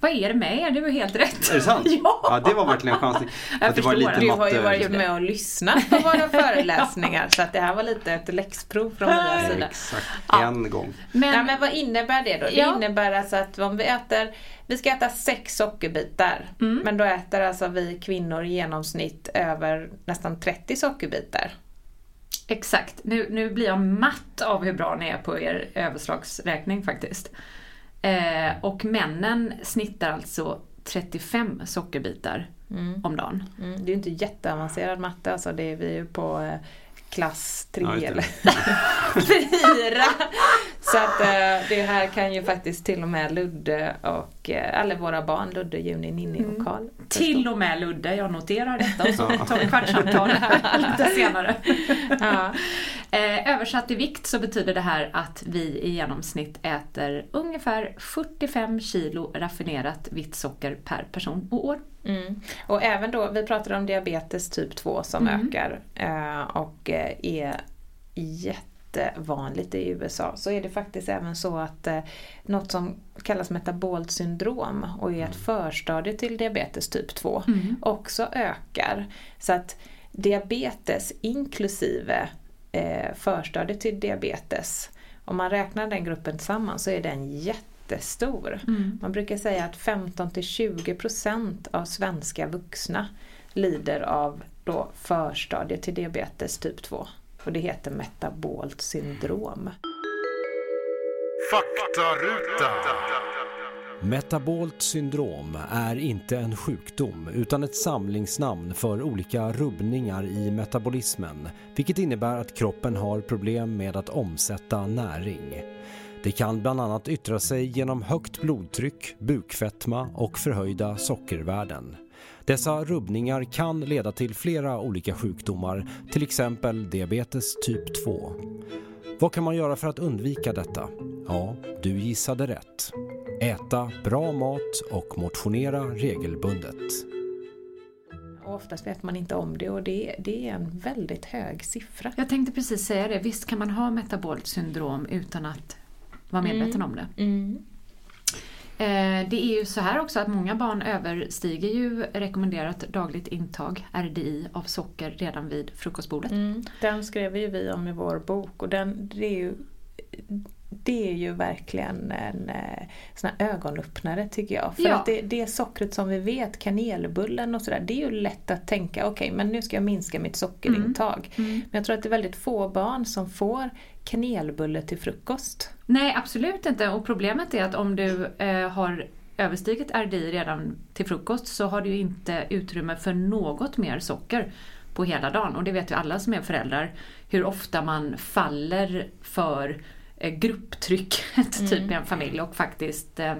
Speaker 2: Vad är det med er? Det var helt rätt.
Speaker 1: Är det sant?
Speaker 2: Ja!
Speaker 1: Ja, det var verkligen chansning.
Speaker 2: Jag
Speaker 1: Att det var lite.
Speaker 3: Du har ju varit med och lyssnat på våra föreläsningar så att det här var lite ett läxprov från Mias sida.
Speaker 1: Exakt,
Speaker 2: Ja.
Speaker 1: en gång.
Speaker 2: Men,
Speaker 3: Nej, men vad innebär det då? Det
Speaker 2: Ja.
Speaker 3: innebär alltså att om vi äter, vi ska äta sex sockerbitar.
Speaker 2: Mm.
Speaker 3: Men då äter alltså vi kvinnor i genomsnitt över nästan 30 sockerbitar.
Speaker 2: Exakt. Nu, nu blir jag matt av hur bra ni är på er överslagsräkning faktiskt. Eh, och männen snittar alltså 35 sockerbitar
Speaker 3: Mm.
Speaker 2: om dagen.
Speaker 3: Mm. Det är ju inte jätteavancerad matte, alltså det är vi ju på eh, klass 3
Speaker 1: Ja,
Speaker 3: eller 4. Så att eh, det här kan ju faktiskt till och med Ludde och, eh, eller våra barn, Ludde, Juni, Ninni och
Speaker 2: Mm.
Speaker 3: Karl.
Speaker 2: Till och med Ludde, jag noterar detta och så tar vi kvartssamtal lite senare.
Speaker 3: Ja.
Speaker 2: Eh, översatt i vikt så betyder det här att vi i genomsnitt äter ungefär 45 kilo raffinerat vitt socker per person och år.
Speaker 3: Mm. Och även då, vi pratade om diabetes typ 2 som
Speaker 2: Mm.
Speaker 3: ökar eh, och är jättevanligt i USA. Så är det faktiskt även så att eh, något som kallas metabolt syndrom och är ett förstadie till diabetes typ 2 också ökar. Så att diabetes inklusive eh, förstadiet till diabetes, om man räknar den gruppen tillsammans så är den jättestor.
Speaker 2: Mm.
Speaker 3: Man brukar säga att 15-20% av svenska vuxna lider av då förstadiet till diabetes typ 2. Och det heter metabolt syndrom.
Speaker 6: Faktaruta.
Speaker 4: Metabolt syndrom är inte en sjukdom utan ett samlingsnamn för olika rubbningar i metabolismen vilket innebär att kroppen har problem med att omsätta näring. Det kan bland annat yttra sig genom högt blodtryck, bukfetma och förhöjda sockervärden. Dessa rubbningar kan leda till flera olika sjukdomar, till exempel diabetes typ 2. Vad kan man göra för att undvika detta? Ja, du gissade rätt. Äta bra mat och motionera regelbundet.
Speaker 3: Och oftast vet man inte om det och det, det är en väldigt hög siffra.
Speaker 2: Jag tänkte precis säga det, visst kan man ha metabolt syndrom utan att vara medveten om det.
Speaker 3: Mm.
Speaker 2: Eh, det är ju så här också att många barn överstiger ju rekommenderat dagligt intag, RDI, av socker redan vid frukostbordet.
Speaker 3: Mm. Den skrev ju vi om i vår bok och den, det, är ju, det är ju verkligen en eh, sån ögonöppnare tycker jag. För
Speaker 2: Ja.
Speaker 3: att det, det sockret som vi vet, kanelbullen och sådär, det är ju lätt att tänka okej men nu ska jag minska mitt sockerintag.
Speaker 2: Mm.
Speaker 3: Men jag tror att det är väldigt få barn som får kanelbulle till frukost.
Speaker 2: Nej, absolut inte. Och problemet är att om du eh, har överstigit RDI redan till frukost så har du ju inte utrymme för något mer socker på hela dagen. Och det vet ju alla som är föräldrar, hur ofta man faller för eh, grupptrycket typ i en familj och faktiskt eh,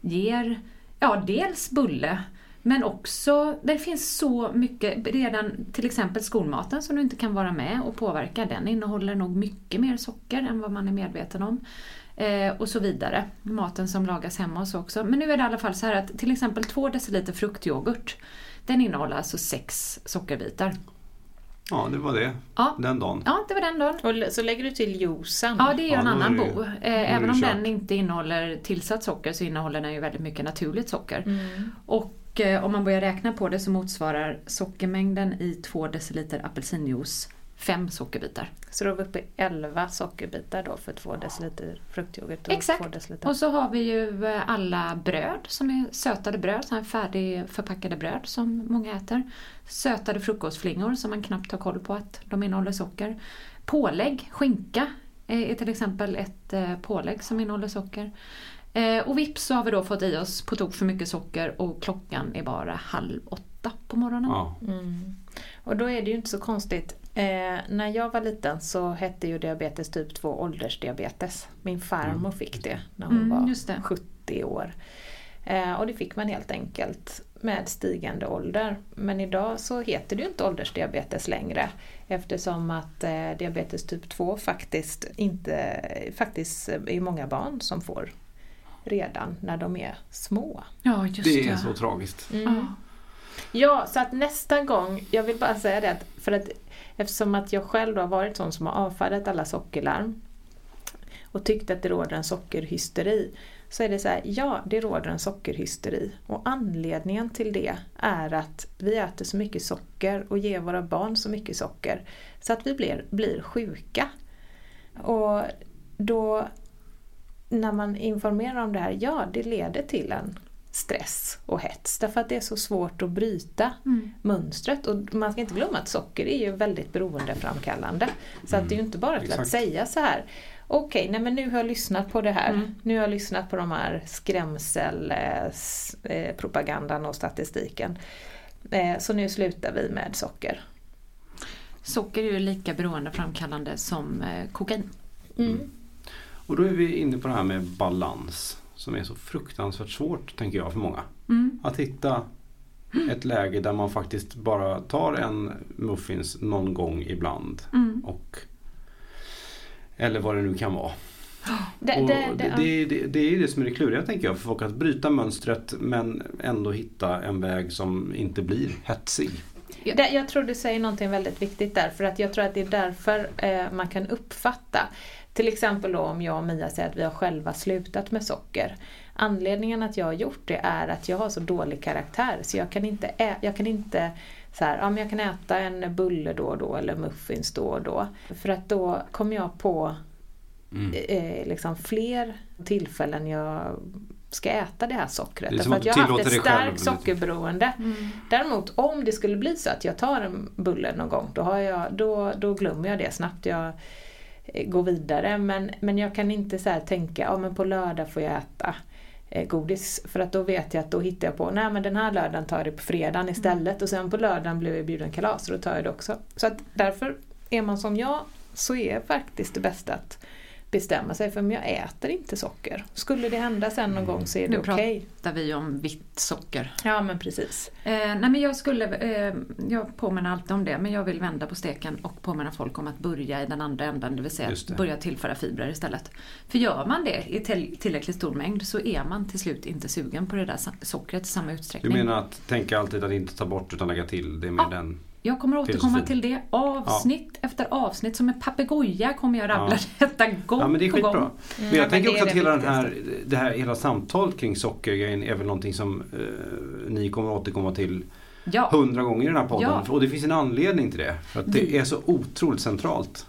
Speaker 2: ger, ja dels bulle, men också, det finns så mycket, redan till exempel skolmaten som du inte kan vara med och påverka, den innehåller nog mycket mer socker än vad man är medveten om. Eh, och så vidare. Maten som lagas hemma och så också. Men nu är det i alla fall så här att till exempel 2 deciliter fruktyoghurt, den innehåller alltså 6 sockerbitar.
Speaker 1: Ja, det var det.
Speaker 2: Ja.
Speaker 1: Den dagen.
Speaker 2: Ja, det var den dagen.
Speaker 3: Och så lägger du till juicen.
Speaker 2: Ja, det är ju
Speaker 1: Ja,
Speaker 2: en annan
Speaker 1: ju-
Speaker 2: bo. Eh, Även om
Speaker 1: kört.
Speaker 2: den inte innehåller tillsatt socker så innehåller den ju väldigt mycket naturligt socker.
Speaker 3: Mm.
Speaker 2: Och eh, om man börjar räkna på det så motsvarar sockermängden i 2 deciliter apelsinjuice 5 sockerbitar.
Speaker 3: Så då är vi uppe i 11 sockerbitar då för 2 deciliter fruktyoghurt och
Speaker 2: Exakt.
Speaker 3: 2 deciliter.
Speaker 2: Och så har vi ju eh, alla bröd som är sötade bröd, så här färdigförpackade bröd som många äter. Sötade frukostflingor som man knappt har koll på att de innehåller socker. Pålägg, skinka eh, är till exempel ett eh, pålägg som innehåller socker. Och vips så har vi då fått i oss på tok för mycket socker och klockan är bara halv åtta på morgonen.
Speaker 1: Ja.
Speaker 3: Mm. Och då är det ju inte så konstigt. Eh, när jag var liten så hette ju diabetes typ 2 åldersdiabetes. Min farmor fick det när hon
Speaker 2: Mm,
Speaker 3: var
Speaker 2: just det.
Speaker 3: 70 år. Eh, och det fick man helt enkelt med stigande ålder. Men idag så heter det ju inte åldersdiabetes längre eftersom att eh, diabetes typ 2 faktiskt inte faktiskt är många barn som får redan när de är små.
Speaker 2: Ja, just
Speaker 1: Det är så tragiskt.
Speaker 2: Ja.
Speaker 3: Ja, så att nästa gång, jag vill bara säga det att, för att eftersom att jag själv då har varit sån som har avfärdat alla sockerlarm och tyckt att det råder en sockerhysteri så är det så här, ja det råder en sockerhysteri och anledningen till det är att vi äter så mycket socker och ger våra barn så mycket socker så att vi blir, blir sjuka. Och då när man informerar om det här, ja det leder till en stress och hets därför att det är så svårt att bryta
Speaker 2: Mm.
Speaker 3: mönstret. Och man ska inte glömma att socker är ju väldigt beroendeframkallande. Så att det är ju inte bara till att säga så här Okej, nej men nu har jag lyssnat på det här.
Speaker 2: Mm.
Speaker 3: Nu har jag lyssnat på de här skrämselpropagandan och statistiken. Eh, Så nu slutar vi med socker.
Speaker 2: Socker är ju lika beroendeframkallande som eh, kokain.
Speaker 3: Mm.
Speaker 1: Och då är vi inne på det här med balans. Som är så fruktansvärt svårt, tänker jag, för många.
Speaker 2: Mm.
Speaker 1: Att hitta ett läge där man faktiskt bara tar en muffins någon gång ibland.
Speaker 2: Mm.
Speaker 1: Och, eller vad det nu kan vara.
Speaker 3: Det,
Speaker 1: Och
Speaker 3: det,
Speaker 1: det, det, det, det är det som är det kluriga tänker jag för folk att bryta mönstret men ändå hitta en väg som inte blir hetsig.
Speaker 3: Det, jag tror du säger någonting väldigt viktigt där, för att jag tror att det är därför eh, man kan uppfatta, till exempel då om jag och Mia säger att vi har själva slutat med socker. Anledningen att jag har gjort det är att jag har så dålig karaktär så jag kan inte, ä- jag kan inte så här, ja, men jag kan äta en bulle då och då eller muffins då och då. För att då kommer jag på
Speaker 1: Mm.
Speaker 3: eh, liksom fler tillfällen jag ska äta det här sockret.
Speaker 1: Det är
Speaker 3: Därför att jag har haft ett starkt
Speaker 1: lite.
Speaker 3: sockerberoende. Däremot om det skulle bli så att jag tar en bulle någon gång, då, har jag, då, då glömmer jag det snabbt. Jag eh, går vidare. Men, men jag kan inte så tänka, ja men på lördag får jag äta eh, godis. För att då vet jag att då hittar jag på, nej men den här lördagen tar jag det på fredagen istället. Och sen på lördagen blir jag bjuden kalas och då tar jag det också. Så att därför, är man som jag, så är faktiskt det bästa att bestämma sig för om jag äter inte socker. Skulle det hända sen någon gång så är det
Speaker 2: Nu
Speaker 3: okej.
Speaker 2: pratar vi om vitt socker.
Speaker 3: Ja men precis.
Speaker 2: Eh, nej men jag skulle, eh, jag påminner alltid om det, men jag vill vända på steken och påminna folk om att börja i den andra änden, det vill säga
Speaker 1: det.
Speaker 2: att börja tillföra fibrer istället. För gör man det i till, tillräckligt stor mängd så är man till slut inte sugen på det där sockret i samma
Speaker 1: Du
Speaker 2: utsträckning.
Speaker 1: menar att tänka alltid att inte ta bort utan lägga till? Det är mer
Speaker 2: Ja.
Speaker 1: den
Speaker 2: Jag kommer återkomma till det. Avsnitt efter avsnitt. Som en papegoja kommer jag rabbla
Speaker 1: Ja.
Speaker 2: detta gång
Speaker 1: Ja men det är
Speaker 2: på
Speaker 1: skitbra.
Speaker 2: gång.
Speaker 1: Men
Speaker 3: Ja,
Speaker 1: jag
Speaker 3: men
Speaker 1: tänker
Speaker 3: är
Speaker 1: också att
Speaker 3: det
Speaker 1: hela den här, det här hela samtalet kring sockergrejen är väl någonting som eh, ni kommer återkomma till
Speaker 2: Ja,
Speaker 1: hundra gånger i den här podden.
Speaker 2: Ja.
Speaker 1: Och det finns en anledning till det. För att det
Speaker 2: Vi-
Speaker 1: är så otroligt centralt.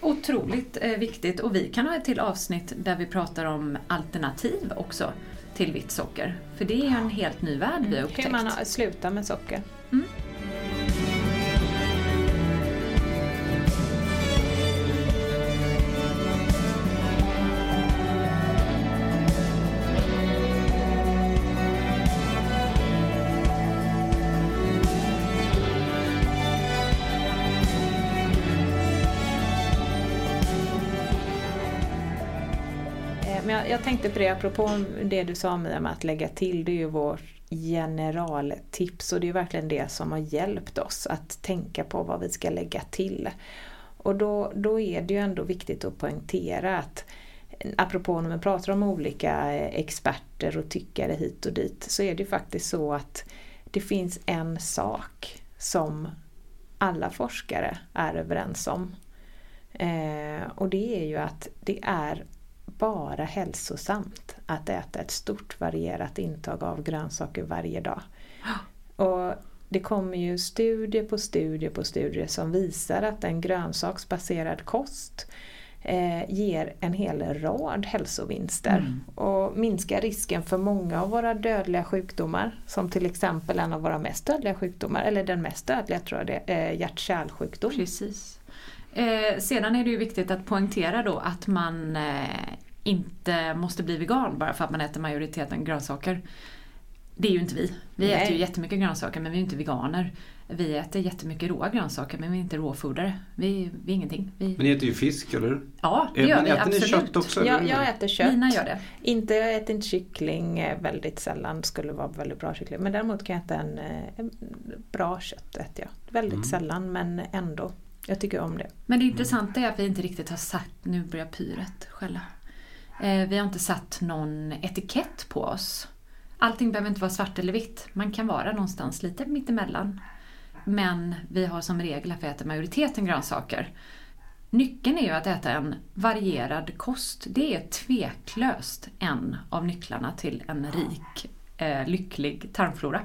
Speaker 2: otroligt eh, viktigt. Och vi kan ha ett till avsnitt där vi pratar om alternativ också till vitt socker. För det är ju en helt ny värld vi har
Speaker 3: Hur
Speaker 2: upptäckt.
Speaker 3: man har- slutar med socker. Eh, Men jag, jag tänkte på det, apropå det du sa Mia med att lägga till, det är ju vårt generaltips och det är verkligen det som har hjälpt oss att tänka på vad vi ska lägga till. Och då, då är det ju ändå viktigt att poängtera att apropå när man pratar om olika eh, experter och tyckare hit och dit så är det ju faktiskt så att det finns en sak som alla forskare är överens om. Eh, och det är ju att det är bara hälsosamt att äta ett stort varierat intag av grönsaker varje dag. Och det kommer ju studier på studier på studier som visar att en grönsaksbaserad kost eh, ger en hel rad hälsovinster
Speaker 2: Mm.
Speaker 3: och minskar risken för många av våra dödliga sjukdomar som till exempel en av våra mest dödliga sjukdomar, eller den mest dödliga tror jag det är, eh, hjärt-kärlsjukdom.
Speaker 2: Precis. Eh, sedan är det ju viktigt att poängtera då att man eh, inte måste bli vegan bara för att man äter majoriteten grönsaker. Det är ju inte vi. Vi
Speaker 3: Nej.
Speaker 2: äter ju jättemycket grönsaker men vi är ju inte veganer. Vi äter jättemycket råa grönsaker men vi är inte råfodare. Vi, vi är ingenting. Vi,
Speaker 1: Men ni äter ju fisk, eller
Speaker 2: ja, det gör
Speaker 1: men
Speaker 2: vi
Speaker 1: äter ni
Speaker 2: absolut.
Speaker 1: kött också?
Speaker 3: Jag, jag äter kött.
Speaker 2: Lina gör det.
Speaker 3: Inte, jag äter inte kyckling eh, väldigt sällan, skulle vara väldigt bra kyckling. Men däremot kan jag äta en, eh, en bra kött. Äter jag. Väldigt
Speaker 1: Mm.
Speaker 3: sällan men ändå. Jag tycker om det.
Speaker 2: Men det intressanta är att vi inte riktigt har satt, nu börjar pyret skälla. Eh, vi har inte satt någon etikett på oss. Allting behöver inte vara svart eller vitt. Man kan vara någonstans lite mittemellan. Men vi har som regel att vi äter majoriteten grönsaker. Nyckeln är ju att äta en varierad kost. Det är tveklöst en av nycklarna till en rik, eh, lycklig tarmflora.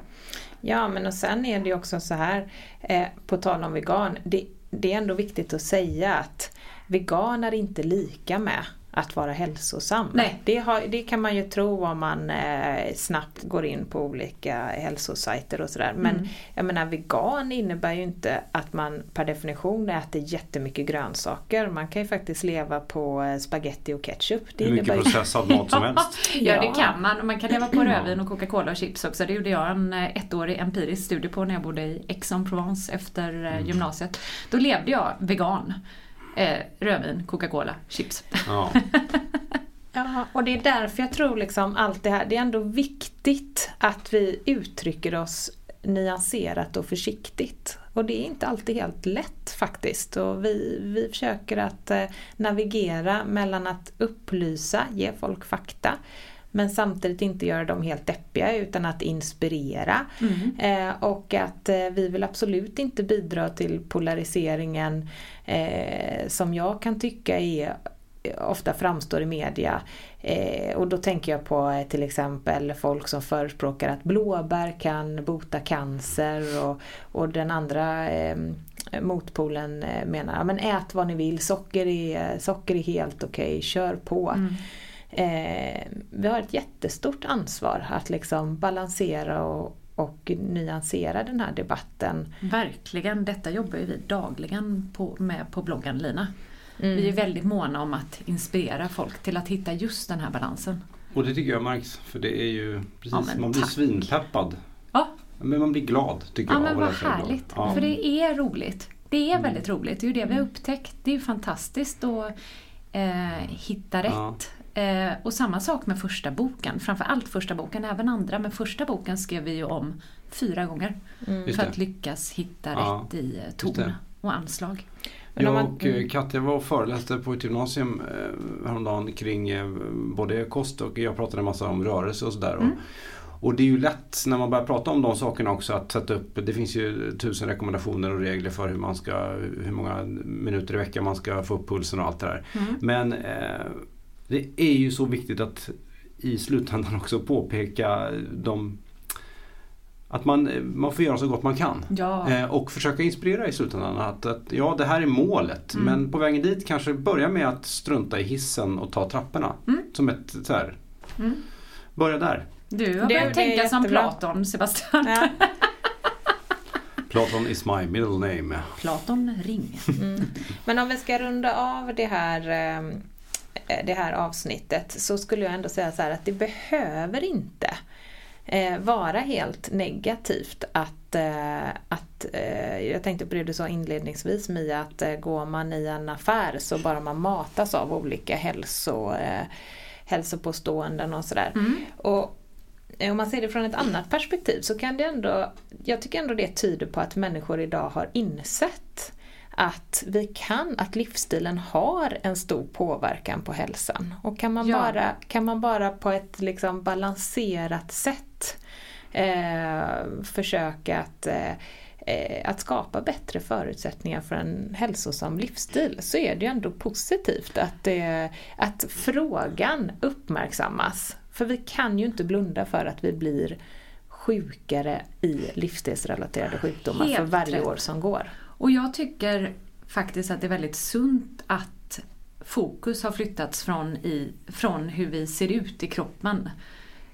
Speaker 3: Ja men och sen är det ju också så här, eh, på tal om vegan, det, det är ändå viktigt att säga att vegan är inte lika med att vara hälsosam.
Speaker 2: Nej.
Speaker 3: Det, har, det kan man ju tro om man eh, snabbt går in på olika hälsosajter och sådär. Men
Speaker 2: Mm.
Speaker 3: jag menar vegan innebär ju inte att man per definition äter jättemycket grönsaker. Man kan ju faktiskt leva på eh, spaghetti och ketchup. Det
Speaker 1: Hur mycket processad mat som helst.
Speaker 2: Ja,
Speaker 3: Ja.
Speaker 2: det kan man. Man kan leva på rödvin och Coca-Cola och chips också. Det gjorde jag en eh, ettårig empirisk studie på när jag bodde i Aix-en-Provence efter eh, gymnasiet. Då levde jag vegan. Eh, rödvin, Coca-Cola, chips.
Speaker 1: Ja.
Speaker 3: Ja, och det är därför jag tror liksom allt det här, det är ändå viktigt att vi uttrycker oss nyanserat och försiktigt. Och det är inte alltid helt lätt faktiskt. Och vi, vi försöker att eh, navigera mellan att upplysa, ge folk fakta, men samtidigt inte göra dem helt deppiga utan att inspirera. Eh, och att eh, vi vill absolut inte bidra till polariseringen eh, som jag kan tycka är ofta framstår i media. Eh, och då tänker jag på eh, till exempel folk som förespråkar att blåbär kan bota cancer och, och den andra eh, motpolen eh, menar men ät vad ni vill, socker är, socker är helt okej, kör på.
Speaker 2: Mm.
Speaker 3: Eh, vi har ett jättestort ansvar att liksom balansera och, och nyansera den här debatten.
Speaker 2: Verkligen, detta jobbar ju vi dagligen på, med på bloggen Lina.
Speaker 3: Mm.
Speaker 2: Vi är väldigt måna om att inspirera folk till att hitta just den här balansen.
Speaker 1: Och det tycker jag märks. För det är ju precis,
Speaker 2: Ja, men
Speaker 1: man blir
Speaker 2: tack.
Speaker 1: svinpeppad.
Speaker 2: Ja,
Speaker 1: Men man blir glad tycker
Speaker 2: ja
Speaker 1: jag.
Speaker 2: men vad härligt.
Speaker 1: Ja.
Speaker 2: För det är roligt. Det är
Speaker 1: Mm.
Speaker 2: väldigt roligt. Det är ju det vi har upptäckt. Det är ju fantastiskt att eh, hitta
Speaker 1: Ja.
Speaker 2: rätt. Eh, och samma sak med första boken. Framförallt första boken, även andra. Men första boken skrev vi ju om fyra gånger.
Speaker 1: Just
Speaker 2: för att lyckas hitta
Speaker 1: Ja,
Speaker 2: rätt i eh, ton och anslag.
Speaker 3: Men
Speaker 1: Jag
Speaker 3: man-
Speaker 1: och eh, Katja var och föreläste på ett gymnasium eh, häromdagen kring både kost och jag pratade en massa om rörelse och sådär.
Speaker 2: Mm.
Speaker 1: Och, Och det är ju lätt när man börjar prata om de sakerna också att sätta upp, det finns ju tusen rekommendationer och regler för hur man ska, hur många minuter i veckan man ska få upp pulsen och allt det där.
Speaker 2: Mm.
Speaker 1: Men eh, det är ju så viktigt att i slutändan också påpeka de att man, man får göra så gott man kan.
Speaker 2: Ja.
Speaker 1: Eh, och försöka inspirera i slutändan. Att, att ja, det här är målet.
Speaker 2: Mm.
Speaker 1: Men på vägen dit kanske börja med att strunta i hissen och ta trapporna.
Speaker 2: Mm.
Speaker 1: Som ett så här,
Speaker 2: Mm.
Speaker 1: Börja där.
Speaker 2: Du har börjat tänka som. Platon, Sebastian.
Speaker 3: Ja.
Speaker 1: Platon is my middle name.
Speaker 2: Platon ring.
Speaker 3: Mm. Men om vi ska runda av det här, eh, det här avsnittet så skulle jag ändå säga så att det behöver inte eh, vara helt negativt att, eh, att eh, jag tänkte på det du sa inledningsvis Mia, att eh, går man i en affär så bara man matas av olika hälso, eh, hälsopåståenden och sådär.
Speaker 2: Mm.
Speaker 3: Och eh, om man ser det från ett annat perspektiv så kan det ändå, jag tycker ändå det tyder på att människor idag har insett att vi kan, att livsstilen har en stor påverkan på hälsan. Och kan man,
Speaker 2: Ja.
Speaker 3: bara, kan man bara på ett liksom balanserat sätt eh, försöka att eh, eh, att skapa bättre förutsättningar för en hälsosam livsstil så är det ju ändå positivt att, det, att frågan uppmärksammas. För vi kan ju inte blunda för att vi blir sjukare i livsstilsrelaterade sjukdomar för
Speaker 2: Helt
Speaker 3: varje
Speaker 2: rätt.
Speaker 3: år som går.
Speaker 2: Och jag tycker faktiskt att det är väldigt sunt att fokus har flyttats från, i, från hur vi ser ut i kroppen.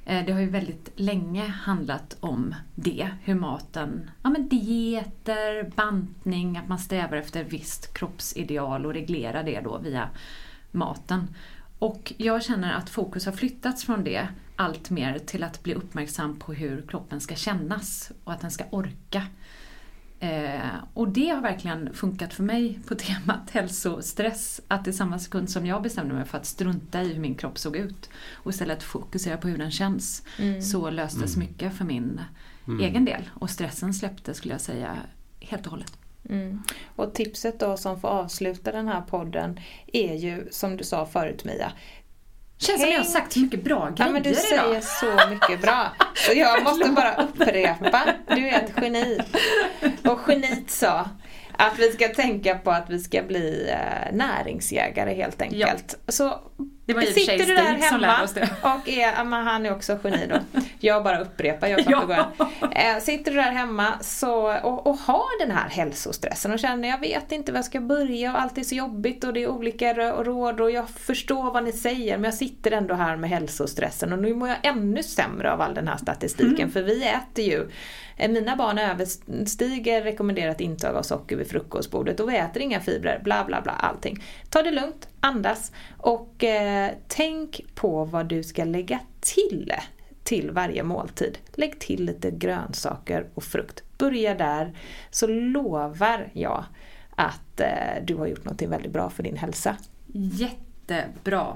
Speaker 2: Eh, det har ju väldigt länge handlat om det, hur maten, ja men dieter, bantning, att man strävar efter ett visst kroppsideal och reglerar det då via maten. Och jag känner att fokus har flyttats från det allt mer till att bli uppmärksam på hur kroppen ska kännas och att den ska orka. Eh, och det har verkligen funkat för mig på temat hälsostress. Att i samma sekund som jag bestämde mig för att strunta i hur min kropp såg ut och istället fokusera på hur den känns så löstes mycket för min egen del. Och stressen släppte skulle jag säga helt och hållet.
Speaker 3: Mm. Och tipset då som får avsluta den här podden är ju som du sa förut Mia.
Speaker 2: Känns som jag har sagt så mycket bra grejer
Speaker 3: Ja men du
Speaker 2: idag.
Speaker 3: säger så mycket bra. Så jag måste bara upprepa. Du är ett geni. Och geniet sa att vi ska tänka på att vi ska bli eh, näringsjägare helt enkelt. Så
Speaker 2: Det var i och för sig
Speaker 3: sitter du där
Speaker 2: som lärde
Speaker 3: hemma
Speaker 2: oss det.
Speaker 3: och är, men han är också geni då. Jag bara upprepar, jag sa
Speaker 2: Ja.
Speaker 3: Eh, Sitter du där hemma så, och, och har den här hälsostressen och känner jag vet inte var jag ska börja och allt är så jobbigt och det är olika råd och jag förstår vad ni säger men jag sitter ändå här med hälsostressen och nu mår jag ännu sämre av all den här statistiken för vi äter ju eh, mina barn överstiger rekommenderat intag av socker vid frukostbordet och vi äter inga fibrer, bla bla bla allting. Ta det lugnt, andas och eh, tänk på vad du ska lägga till till varje måltid. Lägg till lite grönsaker och frukt. Börja där så lovar jag att eh, du har gjort något väldigt bra för din hälsa.
Speaker 2: Jättebra.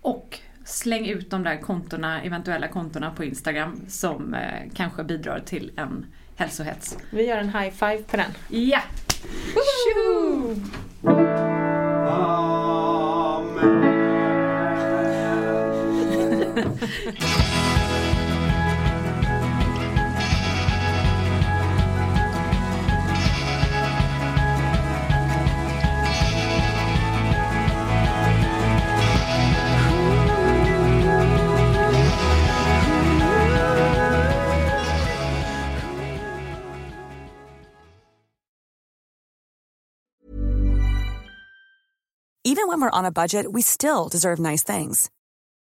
Speaker 2: Och släng ut de där kontona, eventuella kontona på Instagram som eh, kanske bidrar till en hälsohets.
Speaker 3: Vi gör en high five på den.
Speaker 2: Ja!
Speaker 6: Even when we're on a budget, we still deserve nice things.